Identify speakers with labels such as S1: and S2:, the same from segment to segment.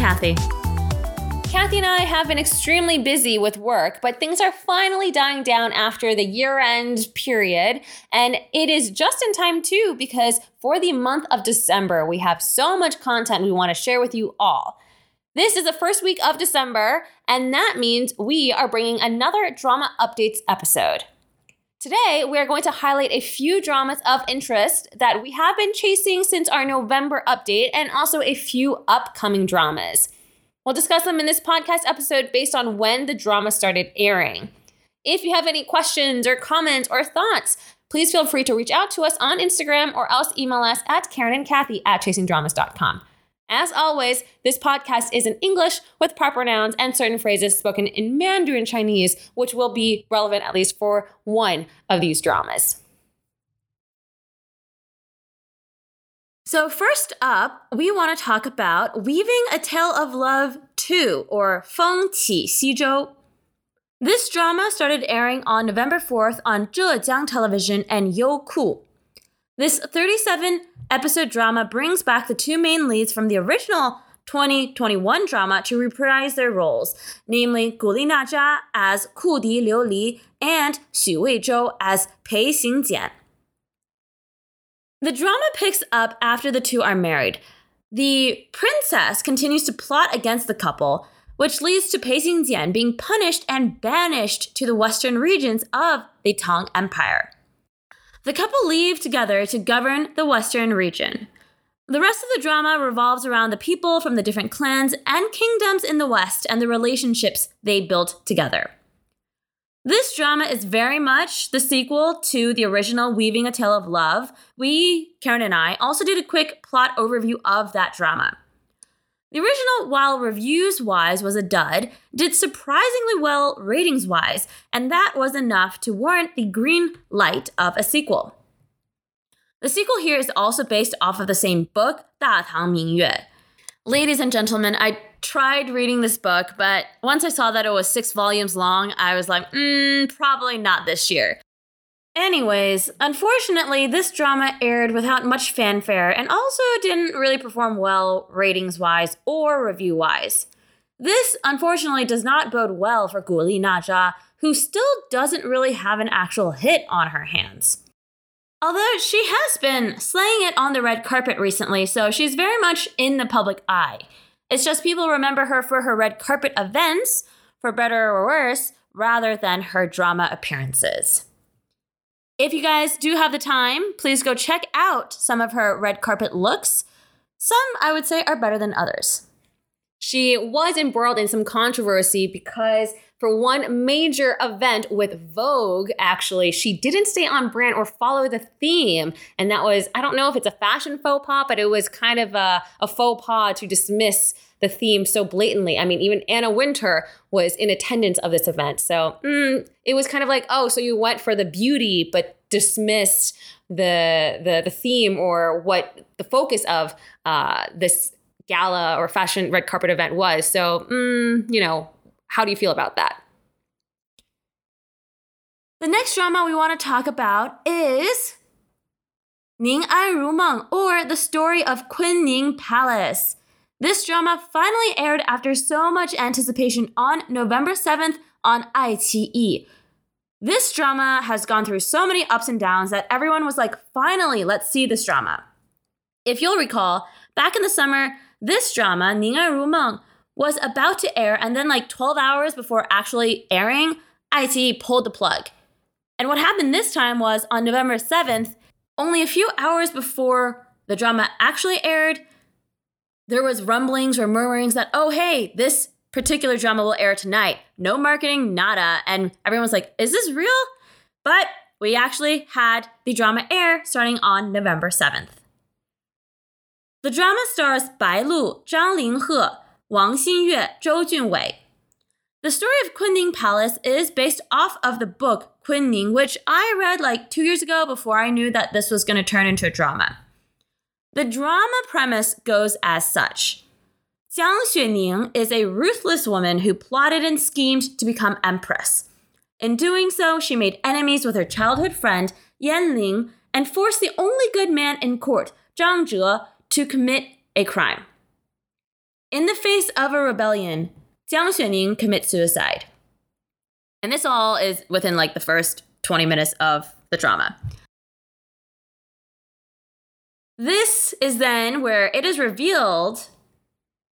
S1: Kathy.
S2: Kathy and I have been extremely busy with work, but things are finally dying down after the year end period. And it is just in time, too, because for the month of December, we have so much content we want to share with you all. This is the first week of December, and that means we are bringing another Drama Updates episode. Today, we are going to highlight a few dramas of interest that we have been chasing since our November update, and also a few upcoming dramas. We'll discuss them in this podcast episode based on when the drama started airing. If you have any questions or comments or thoughts, please feel free to reach out to us on Instagram or else email us at Karen and Kathy at chasingdramas.com. As always, this podcast is in English with proper nouns and certain phrases spoken in Mandarin Chinese, which will be relevant at least for one of these dramas.
S1: So, first up, we want to talk about Weaving a Tale of Love 2, or Feng Qi Xizhou. This drama started airing on November 4th on Zhejiang Television and Youku. This 37 episode drama brings back the two main leads from the original 2021 drama to reprise their roles, namely Gu Li Na Zha as Ku Di Liu Li and Xu Weizhou as Pei Xingjian. The drama picks up after the two are married. The princess continues to plot against the couple, which leads to Pei Xingjian being punished and banished to the western regions of the Tang Empire. The couple leave together to govern the western region. The rest of the drama revolves around the people from the different clans and kingdoms in the west and the relationships they built together. This drama is very much the sequel to the original Weaving a Tale of Love. We, Karen and I, also did a quick plot overview of that drama. The original, while reviews wise was a dud, did surprisingly well ratings wise, and that was enough to warrant the green light of a sequel. The sequel here is also based off of the same book, Da Tang Ming Yue. Ladies and gentlemen, I tried reading this book, but once I saw that it was six volumes long, I was like, mm, probably not this year. Anyways, unfortunately, this drama aired without much fanfare and also didn't really perform well ratings wise or review wise. This, unfortunately, does not bode well for Gu Li Na Zha, who still doesn't really have an actual hit on her hands. Although she has been slaying it on the red carpet recently, so she's very much in the public eye. It's just people remember her for her red carpet events, for better or worse, rather than her drama appearances. If you guys do have the time, please go check out some of her red carpet looks. Some, I would say, are better than others.
S2: She was embroiled in some controversy because for one major event with Vogue, actually, she didn't stay on brand or follow the theme. And that was, I don't know if it's a fashion faux pas, but it was kind of a, a faux pas to dismiss the theme so blatantly. I mean, even Anna Wintour was in attendance of this event. So mm, it was kind of like, oh, so you went for the beauty, but dismissed the the the theme or what the focus of uh, this gala or fashion red carpet event was. So, mm, you know, how do you feel about that?
S1: The next drama we want to talk about is Ning An Ru Meng, or The Story of Kunning Palace. This drama finally aired after so much anticipation on November 7th on iQIYI. This drama has gone through so many ups and downs that everyone was like, finally, let's see this drama. If you'll recall, back in the summer, this drama, Ning An Ru Meng, was about to air, and then like 12 hours before actually airing, iQIYI pulled the plug. And what happened this time was on November 7th, only a few hours before the drama actually aired, there was rumblings or murmurings that, oh hey, this particular drama will air tonight. No marketing, nada. And everyone's like, is this real? But we actually had the drama air starting on November 7th. The drama stars Bai Lu, Zhang Linghe, Wang Xingyue, Zhou Junwei. The story of Kunning Palace is based off of the book Kunning, which I read like two years ago before I knew that this was going to turn into a drama. The drama premise goes as such. Jiang Xuening is a ruthless woman who plotted and schemed to become empress. In doing so, she made enemies with her childhood friend Yan Ling and forced the only good man in court, Zhang Zhe, to commit a crime. In the face of a rebellion, Jiang Xuening commits suicide. And this all is within like the first 20 minutes of the drama. This is then where it is revealed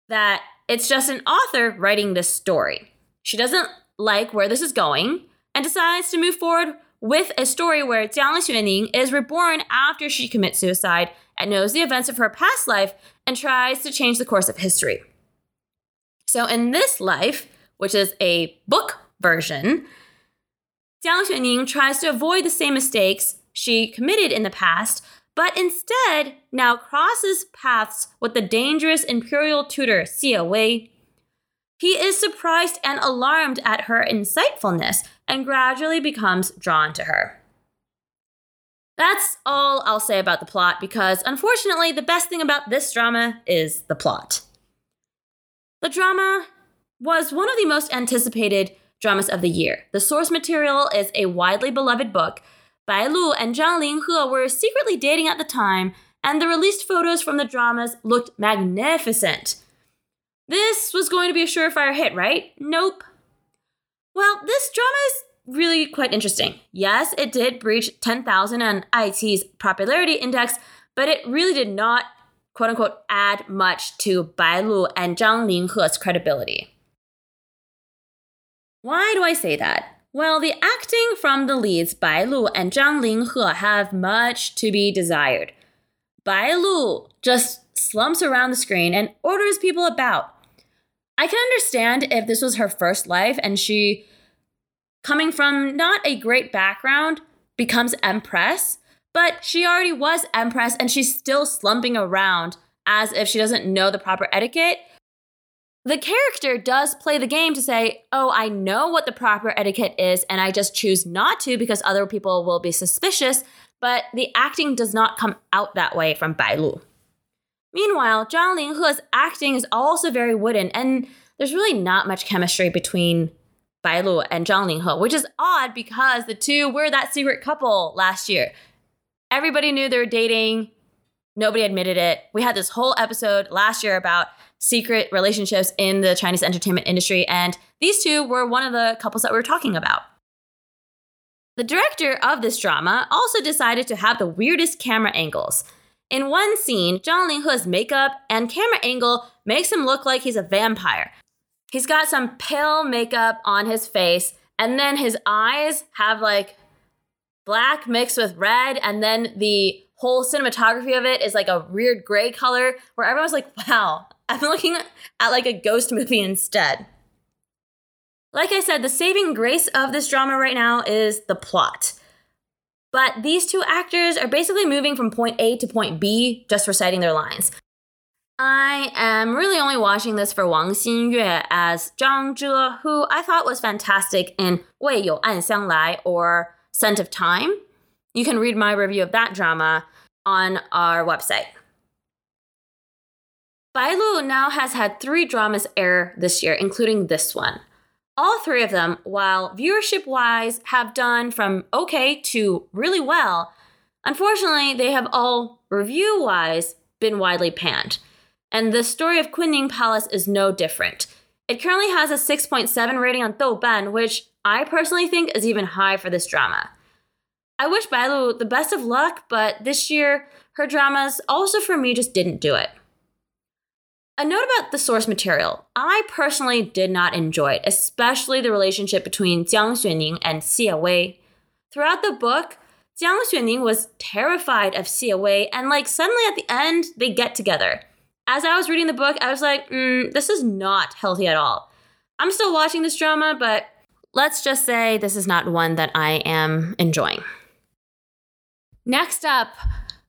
S1: that it's just an author writing this story. She doesn't like where this is going and decides to move forward with a story where Jiang Xuening is reborn after she commits suicide and knows the events of her past life and tries to change the course of history. So, in this life, which is a book version, Jiang Xuening tries to avoid the same mistakes she committed in the past, but instead now crosses paths with the dangerous imperial tutor Xie Wei. He is surprised and alarmed at her insightfulness and gradually becomes drawn to her. That's all I'll say about the plot because unfortunately, the best thing about this drama is the plot. The drama was one of the most anticipated dramas of the year. The source material is a widely beloved book. Bai Lu and Zhang Linghe were secretly dating at the time, and the released photos from the dramas looked magnificent. This was going to be a surefire hit, right? Nope. Well, this drama is really quite interesting. Yes, it did breach 10,000 on IT's popularity index, but it really did not, quote unquote, add much to Bai Lu and Zhang Linghe's credibility. Why do I say that? Well, the acting from the leads Bai Lu and Zhang Linghe have much to be desired. Bai Lu just slumps around the screen and orders people about. I can understand if this was her first life and she, coming from not a great background, becomes Empress, but she already was Empress and she's still slumping around as if she doesn't know the proper etiquette. The character does play the game to say, Oh, I know what the proper etiquette is, and I just choose not to because other people will be suspicious, but the acting does not come out that way from Bai Lu. Meanwhile, Zhang Linghe's acting is also very wooden, and there's really not much chemistry between Bai Lu and Zhang Linghe, which is odd because the two were that secret couple last year. Everybody knew they were dating, nobody admitted it. We had this whole episode last year about secret relationships in the Chinese entertainment industry, and these two were one of the couples that we were talking about. The director of this drama also decided to have the weirdest camera angles. In one scene, Zhang Linghe's makeup and camera angle makes him look like he's a vampire. He's got some pale makeup on his face, and then his eyes have like black mixed with red, and then the whole cinematography of it is like a weird gray color where everyone's like, wow, I'm looking at like a ghost movie instead. Like I said, the saving grace of this drama right now is the plot. But these two actors are basically moving from point A to point B, just reciting their lines. I am really only watching this for Wang Xingyue as Zhang Zhe, who I thought was fantastic in Wei You An Xiang Lai or Scent of Time. You can read my review of that drama on our website. Bai Lu now has had three dramas air this year, including this one. All three of them, while viewership wise have done from okay to really well, unfortunately, they have all review wise been widely panned. And the story of Kunning Palace is no different. It currently has a 6.7 rating on Douban, which I personally think is even high for this drama. I wish Bailu the best of luck, but this year, her dramas also for me just didn't do it. A note about the source material. I personally did not enjoy it, especially the relationship between Jiang Xuening and Xie Wei. Throughout the book, Jiang Xuening was terrified of Xie Wei, and like suddenly at the end, they get together. As I was reading the book, I was like, mm, this is not healthy at all. I'm still watching this drama, but let's just say this is not one that I am enjoying. Next up,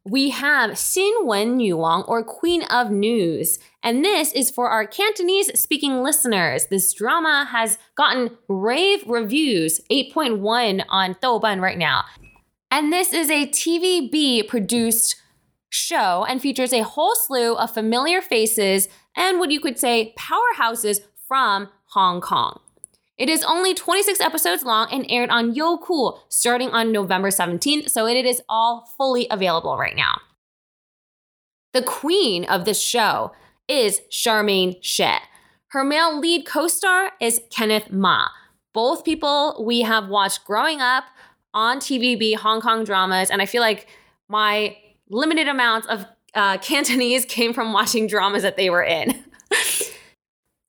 S1: we have Xin Wen Wang or Queen of News. And this is for our Cantonese speaking listeners. This drama has gotten rave reviews, 8.1 on Douban right now. And this is a TVB produced show and features a whole slew of familiar faces and what you could say powerhouses from Hong Kong. It is only 26 episodes long and aired on Youku starting on November 17th, so it is all fully available right now. The queen of this show
S2: is Charmaine Sheh. Her male lead co star is Kenneth Ma. Both people we have watched growing up on TVB Hong Kong dramas, and I feel like my limited amounts of uh, Cantonese came from watching dramas that they were in.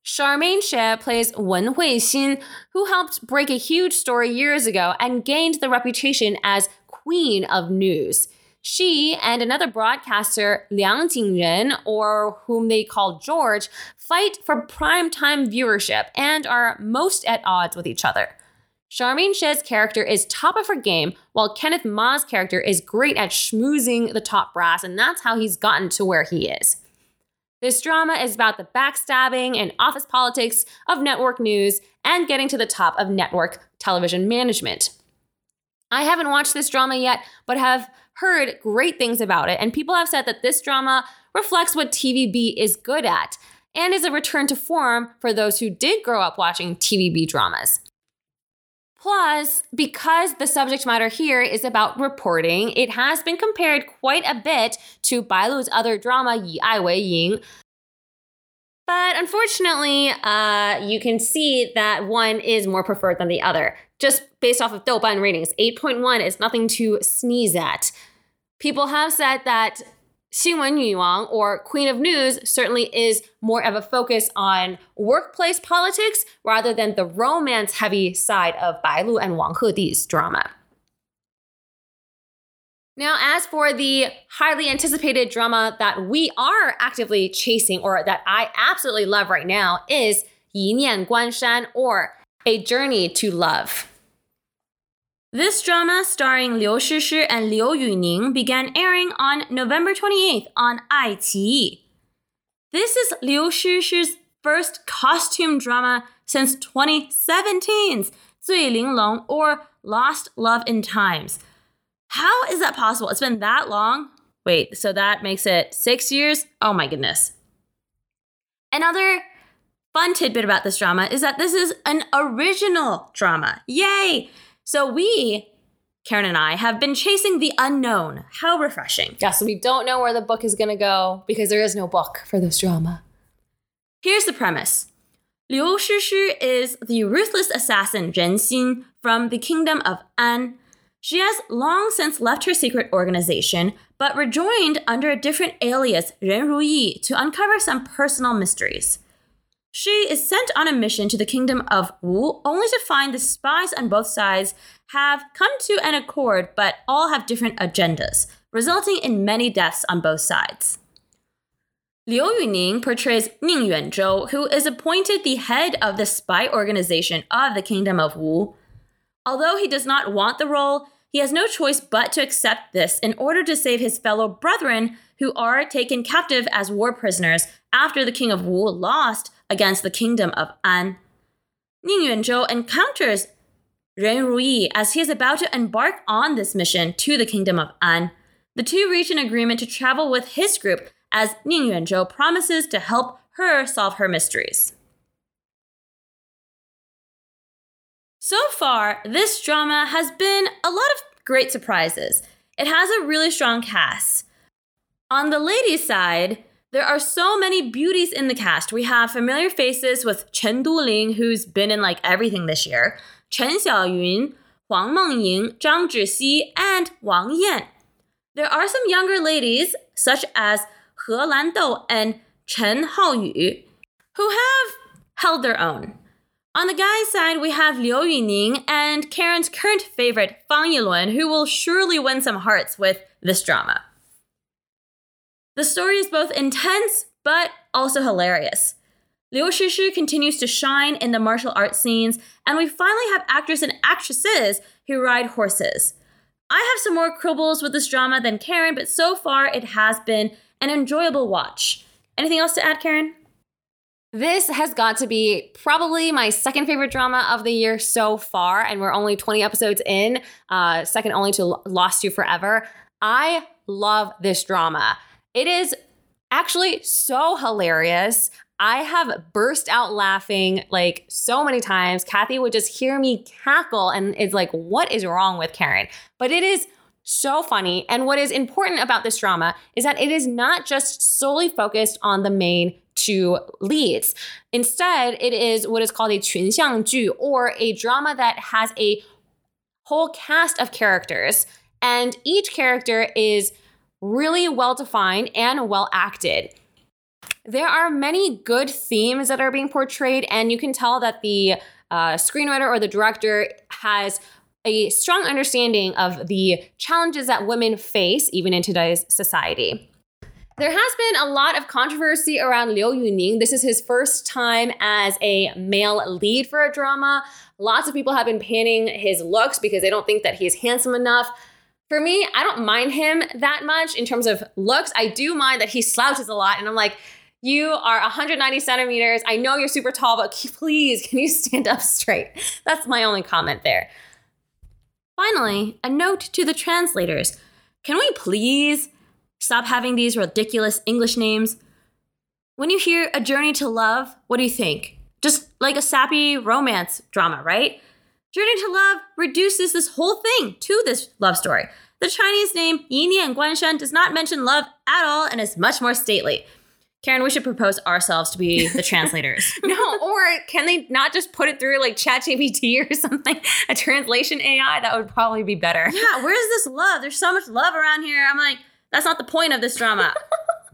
S2: Charmaine Sheh plays Wen Huixin, who helped break a huge story years ago and gained the reputation as Queen of News. She and another broadcaster, Liang Jingren, or whom they call George, fight for primetime viewership and are most at odds with each other. Charmaine Sheh's character is top of her game, while Kenneth Ma's character is great at schmoozing the top brass, and that's how he's gotten to where he is. This drama is about the backstabbing and office politics of network news and getting to the top of network television management. I haven't watched this drama yet, but have heard great things about it, and people have said that this drama reflects what TVB is good at and is a return to form for those who did grow up watching TVB dramas. Plus, because the subject matter here is about reporting, it has been compared quite a bit to Bailu's other drama, Yi Ai Wei Ying. But unfortunately, uh, you can see that one is more preferred than the other. Just based off of Douban ratings, 8.1 is nothing to sneeze at. People have said that Xinwen Yuang or Queen of News certainly is more of a focus on workplace politics rather than the romance heavy side of Bai Lu and Wang Hedi's drama. Now, as for the highly anticipated drama that we are actively chasing or that I absolutely love right now is Yi Nian Guan Shan or A Journey to Love.
S1: This drama, starring Liu Shishi and Liu Yuning, began airing on November 28th on iQIYI. This is Liu Shishi's first costume drama since 2017's Zui Ling Long or Lost Love in Times. How is that possible? It's been that long? Wait, so that makes it six years? Oh my goodness. Another fun tidbit about this drama is that this is an original drama. Yay! So we, Karen and I, have been chasing the unknown. How refreshing.
S2: Yes, we don't know where the book is going to go because there is no book for this drama.
S1: Here's the premise. Liu Shishi is the ruthless assassin Ren Xin from the kingdom of An. She has long since left her secret organization, but rejoined under a different alias, Ren Ruyi, to uncover some personal mysteries. She is sent on a mission to the kingdom of Wu, only to find the spies on both sides have come to an accord, but all have different agendas, resulting in many deaths on both sides. Liu Yuning portrays Ning Yuanzhou, who is appointed the head of the spy organization of the kingdom of Wu. Although he does not want the role, he has no choice but to accept this in order to save his fellow brethren who are taken captive as war prisoners after the king of Wu lost against the kingdom of An. Ning Yuanzhou encounters Ren Ruyi as he is about to embark on this mission to the kingdom of An. The two reach an agreement to travel with his group as Ning Yuanzhou promises to help her solve her mysteries. So far, this drama has been a lot of great surprises. It has a really strong cast. On the ladies' side, there are so many beauties in the cast. We have familiar faces with Chen Duling, who's been in like everything this year, Chen Xiaoyun, Huang Mengying, Zhang Zhixi, and Wang Yan. There are some younger ladies, such as He Landou and Chen Haoyu, who have held their own. On the guys' side, we have Liu Yuning and Karen's current favorite, Fang Yilun, who will surely win some hearts with this drama. The story is both intense but also hilarious. Liu Shishi continues to shine in the martial arts scenes, and we finally have actors and actresses who ride horses. I have some more quibbles with this drama than Karen, but so far it has been an enjoyable watch. Anything else to add, Karen?
S2: This has got to be probably my second favorite drama of the year so far, and we're only 20 episodes in, uh, second only to Lost You Forever. I love this drama. It is actually so hilarious. I have burst out laughing like so many times. Kathy would just hear me cackle and it's like, what is wrong with Karen? But it is so funny. And what is important about this drama is that it is not just solely focused on the main two leads. Instead, it is what is called a 群像剧 or a drama that has a whole cast of characters and each character is really well defined and well acted. There are many good themes that are being portrayed, and you can tell that the uh, screenwriter or the director has a strong understanding of the challenges that women face even in today's society. There has been a lot of controversy around Liu Yuning. This is his first time as a male lead for a drama. Lots of people have been panning his looks because they don't think that he's handsome enough. For me, I don't mind him that much in terms of looks. I do mind that he slouches a lot, and I'm like, you are 190 centimeters. I know you're super tall, but please, can you stand up straight? That's my only comment there.
S1: Finally, a note to the translators. Can we please Stop having these ridiculous English names. When you hear A Journey to Love, what do you think? Just like a sappy romance drama, right? Journey to Love reduces this whole thing to this love story. The Chinese name Yi Nian Guanshan does not mention love at all and is much more stately. Karen, we should propose ourselves to be the translators.
S2: no, or can they not just put it through like ChatGPT or something? A translation AI? That would probably be better.
S1: Yeah, where's this love? There's so much love around here. I'm like, that's not the point of this drama.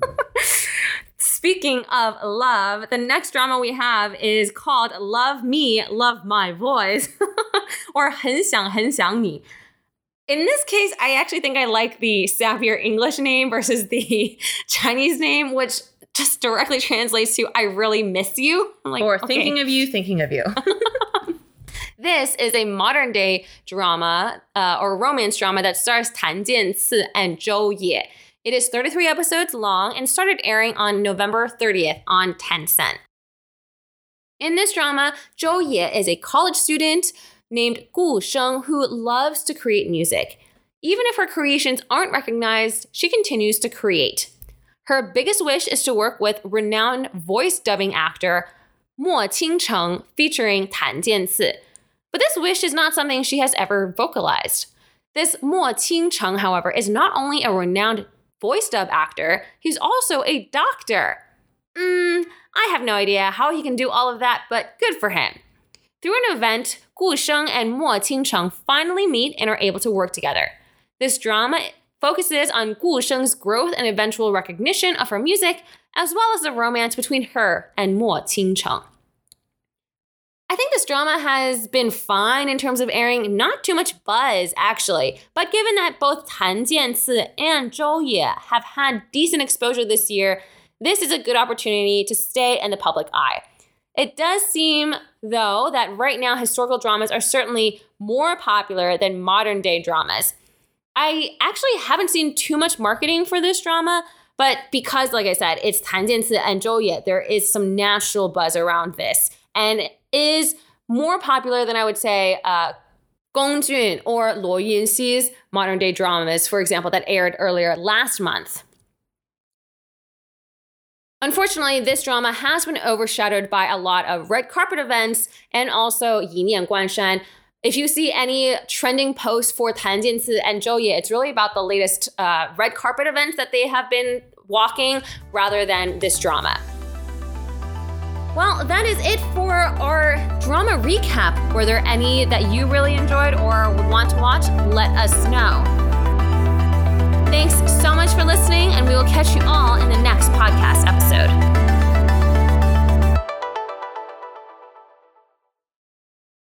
S2: Speaking of love, the next drama we have is called Love Me, Love My Voice, or 很想很想你. In this case, I actually think I like the sappier English name versus the Chinese name, which just directly translates to I really miss you.
S1: Like, or okay. thinking of you, thinking of you.
S2: This is a modern day drama uh, or romance drama that stars Tan Jianci and Zhou Ye. It is 33 episodes long and started airing on November 30th on Tencent. In this drama, Zhou Ye is a college student named Gu Sheng who loves to create music. Even if her creations aren't recognized, she continues to create. Her biggest wish is to work with renowned voice dubbing actor Mo Qingcheng featuring Tan Jianci. But this wish is not something she has ever vocalized. This Mo Qingcheng, however, is not only a renowned voice dub actor, he's also a doctor. Mm, I have no idea how he can do all of that, but good for him. Through an event, Gu Sheng and Mo Qingcheng finally meet and are able to work together. This drama focuses on Gu Sheng's growth and eventual recognition of her music, as well as the romance between her and Mo Qingcheng. I think this drama has been fine in terms of airing, not too much buzz actually. But given that both Tan Jianci and Zhou Ye have had decent exposure this year, this is a good opportunity to stay in the public eye. It does seem, though, that right now historical dramas are certainly more popular than modern day dramas. I actually haven't seen too much marketing for this drama, but because, like I said, it's Tan Jianci and Zhou Ye, there is some national buzz around this. And is more popular than I would say uh, Gong Jun or Luo Yunxi's modern day dramas, for example, that aired earlier last month. Unfortunately, this drama has been overshadowed by a lot of red carpet events and also Yi Nian Guanshan. If you see any trending posts for Tan Jianci and Zhou Ye, it's really about the latest uh, red carpet events that they have been walking rather than this drama. Well, that is it for our drama recap. Were there any that you really enjoyed or would want to watch? Let us know. Thanks so much for listening, and we will catch you all in the next podcast episode.